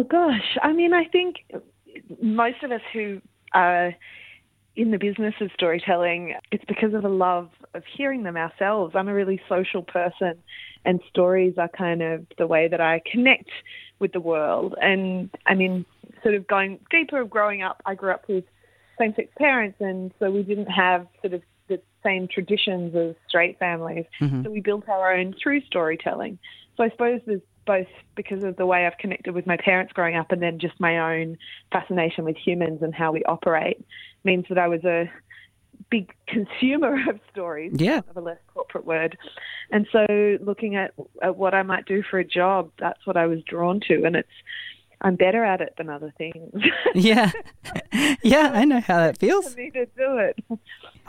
Oh gosh, I mean, I think most of us who are in the business of storytelling, it's because of a love of hearing them ourselves. I'm a really social person, and stories are kind of the way that I connect with the world. And I mean, sort of going deeper, growing up, I grew up with same sex parents, and so we didn't have sort of the same traditions as straight families. Mm-hmm. So we built our own through storytelling. So I suppose there's both because of the way I've connected with my parents growing up and then just my own fascination with humans and how we operate means that I was a big consumer of stories, Yeah. of a less corporate word. And so looking at, at what I might do for a job, that's what I was drawn to. And it's, I'm better at it than other things. Yeah. yeah, I know how that feels. for me to do it.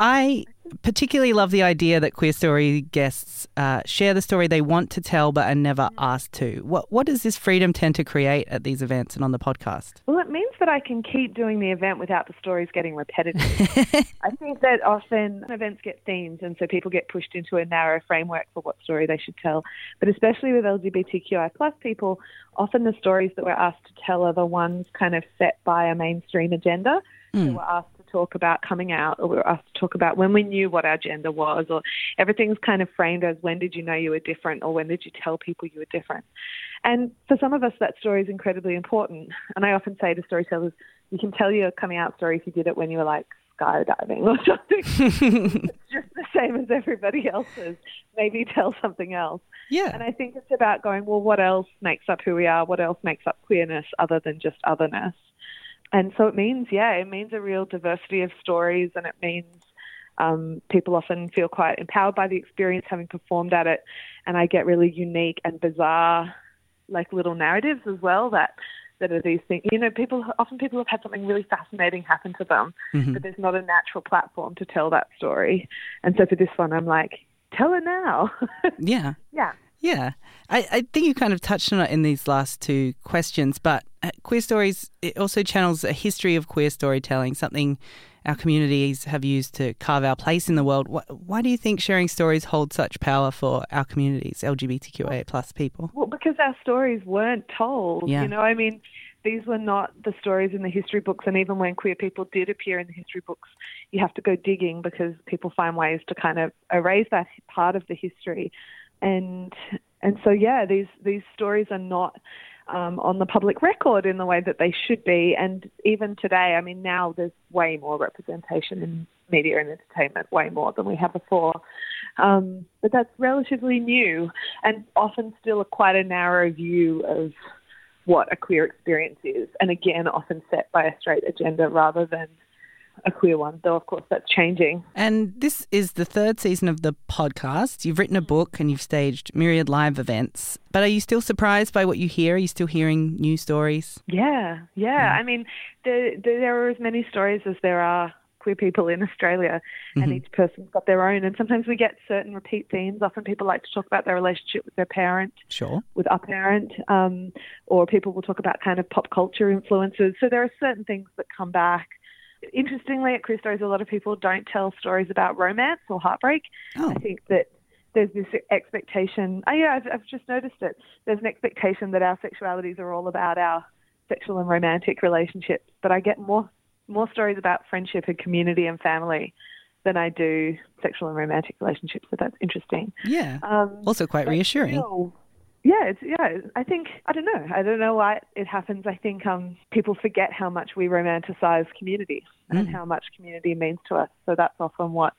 I particularly love the idea that Queer Story guests uh, share the story they want to tell but are never asked to. What what does this freedom tend to create at these events and on the podcast? Well, it means that I can keep doing the event without the stories getting repetitive. I think that often events get themes, and so people get pushed into a narrow framework for what story they should tell. But especially with LGBTQI plus people, often the stories that we're asked to tell are the ones kind of set by a mainstream agenda. So we're asked talk about coming out, or we're to talk about when we knew what our gender was, or everything's kind of framed as when did you know you were different, or when did you tell people you were different. And for some of us, that story is incredibly important. And I often say to storytellers, you can tell your coming out story if you did it when you were like skydiving or something. it's just the same as everybody else's. Maybe tell something else. Yeah. And I think it's about going, well, what else makes up who we are? What else makes up queerness other than just otherness? And so it means, yeah, it means a real diversity of stories, and it means um, people often feel quite empowered by the experience having performed at it. And I get really unique and bizarre, like little narratives as well that that are these things. You know, people often people have had something really fascinating happen to them, Mhm. but there's not a natural platform to tell that story. And so for this one, I'm like, tell it now. Yeah. yeah. Yeah, I, I think you kind of touched on it in these last two questions, but uh, Queer Stories it also channels a history of queer storytelling, something our communities have used to carve our place in the world. Why, why do you think sharing stories hold such power for our communities, LGBTQIA plus people? Well, because our stories weren't told. Yeah. You know, I mean, these were not the stories in the history books, and even when queer people did appear in the history books, you have to go digging because people find ways to kind of erase that part of the history, and and so yeah, these these stories are not. Um, on the public record in the way that they should be, and even today, I mean, now there's way more representation in media and entertainment, way more than we had before. Um, but that's relatively new and often still quite a narrow view of what a queer experience is, and again, often set by a straight agenda rather than a queer one, though of course that's changing. And this is the third season of the podcast. You've written a book and you've staged myriad live events. But are you still surprised by what you hear? Are you still hearing new stories? Yeah, yeah. I mean, there, there are as many stories as there are queer people in Australia, and each person's got their own. And sometimes we get certain repeat themes. Often people like to talk about their relationship with their parent, Sure. with a parent, um, or people will talk about kind of pop culture influences. So there are certain things that come back. Interestingly, at Stories, a lot of people don't tell stories about romance or heartbreak. Oh, I think that there's this expectation. Oh, yeah, I've, I've just noticed it. There's an expectation that our sexualities are all about our sexual and romantic relationships. But I get more more stories about friendship and community and family than I do sexual and romantic relationships. So that's interesting. yeah. Um, Also quite reassuring. still, yeah, it's yeah. I think I don't know. I don't know why it happens. I think um, people forget how much we romanticize community and Mm. how much community means to us. So that's often what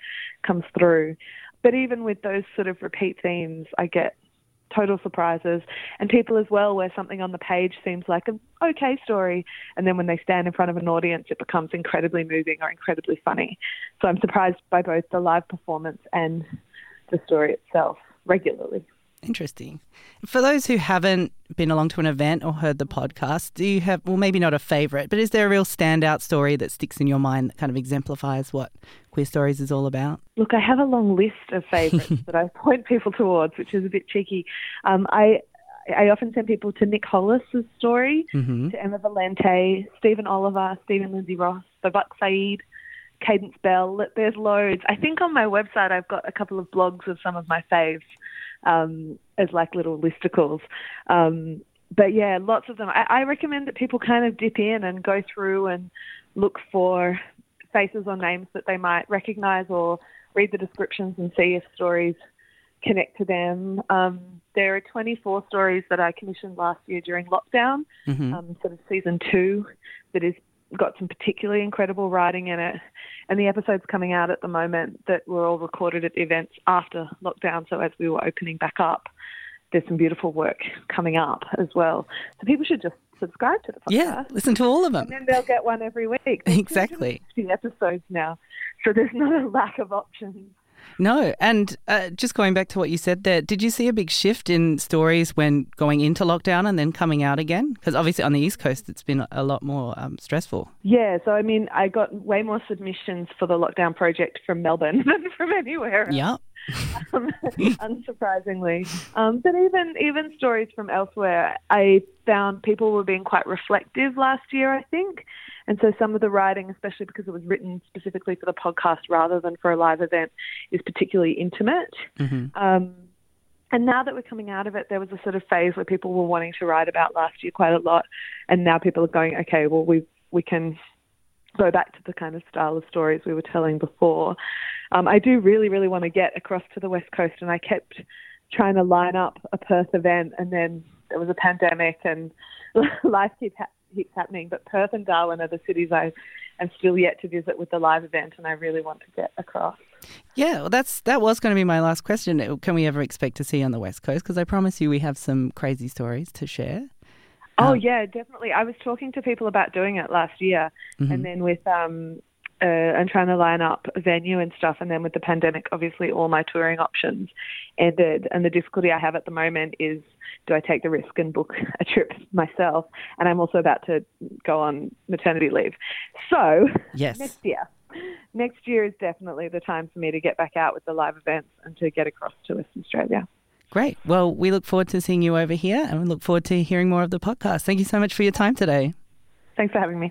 comes through. But even with those sort of repeat themes, I get total surprises and people as well where something on the page seems like an okay story and then when they stand in front of an audience it becomes incredibly moving or incredibly funny so i'm surprised by both the live performance and the story itself regularly Interesting. For those who haven't been along to an event or heard the podcast, do you have, well, maybe not a favourite, but is there a real standout story that sticks in your mind that kind of exemplifies what Queer Stories is all about? Look, I have a long list of favourites that I point people towards, which is a bit cheeky. Um, I I often send people to Nick Hollis's story, Mm-hmm. to Emma Valente, Stephen Oliver, Stephen Lindsay Ross, Babak Saeed, Cadence Bell. There's loads. I think on my website I've got a couple of blogs of some of my faves um, as like little listicles. Um, but yeah, lots of them. I, I recommend that people kind of dip in and go through and look for faces or names that they might recognize or read the descriptions and see if stories connect to them. Um, there are 24 stories that I commissioned last year during lockdown, mm-hmm. um, sort of season two, that is got some particularly incredible writing in it. And the episodes coming out at the moment that were all recorded at the events after lockdown, so as we were opening back up, there's some beautiful work coming up as well. So people should just subscribe to the podcast. Yeah, listen to all of them. And then they'll get one every week. There's exactly. The episodes now. So there's not a lack of options. No, and uh, just going back to what you said there, did you see a big shift in stories when going into lockdown and then coming out again? Because obviously on the East Coast, it's been a lot more um, stressful. Yeah, so I mean, I got way more submissions for the lockdown project from Melbourne than from anywhere. Yeah. um, unsurprisingly. Um, but even even stories from elsewhere, I found people were being quite reflective last year. I think, and so some of the writing, especially because it was written specifically for the podcast rather than for a live event, is particularly intimate. Mm-hmm. Um, and now that we're coming out of it, there was a sort of phase where people were wanting to write about last year quite a lot, and now people are going, okay, well we we can go back to the kind of style of stories we were telling before. Um, I do really, really want to get across to the West Coast, and I kept trying to line up a Perth event, and then there was a pandemic, and life keeps, ha- keeps happening. But Perth and Darwin are the cities I am still yet to visit with the live event, and I really want to get across. Yeah, well, that's that was going to be my last question. Can we ever expect to see you on the West Coast? Because I promise you, we have some crazy stories to share. Oh um, yeah, definitely. I was talking to people about doing it last year, mm-hmm. and then with um, uh, and trying to line up a venue and stuff, and then with the pandemic, obviously all my touring options ended. And the difficulty I have at the moment is, do I take the risk and book a trip myself? And I'm also about to go on maternity leave, so yes. next year. Next year is definitely the time for me to get back out with the live events and to get across to Western Australia. Great. Well, we look forward to seeing you over here and we look forward to hearing more of the podcast. Thank you so much for your time today. Thanks for having me.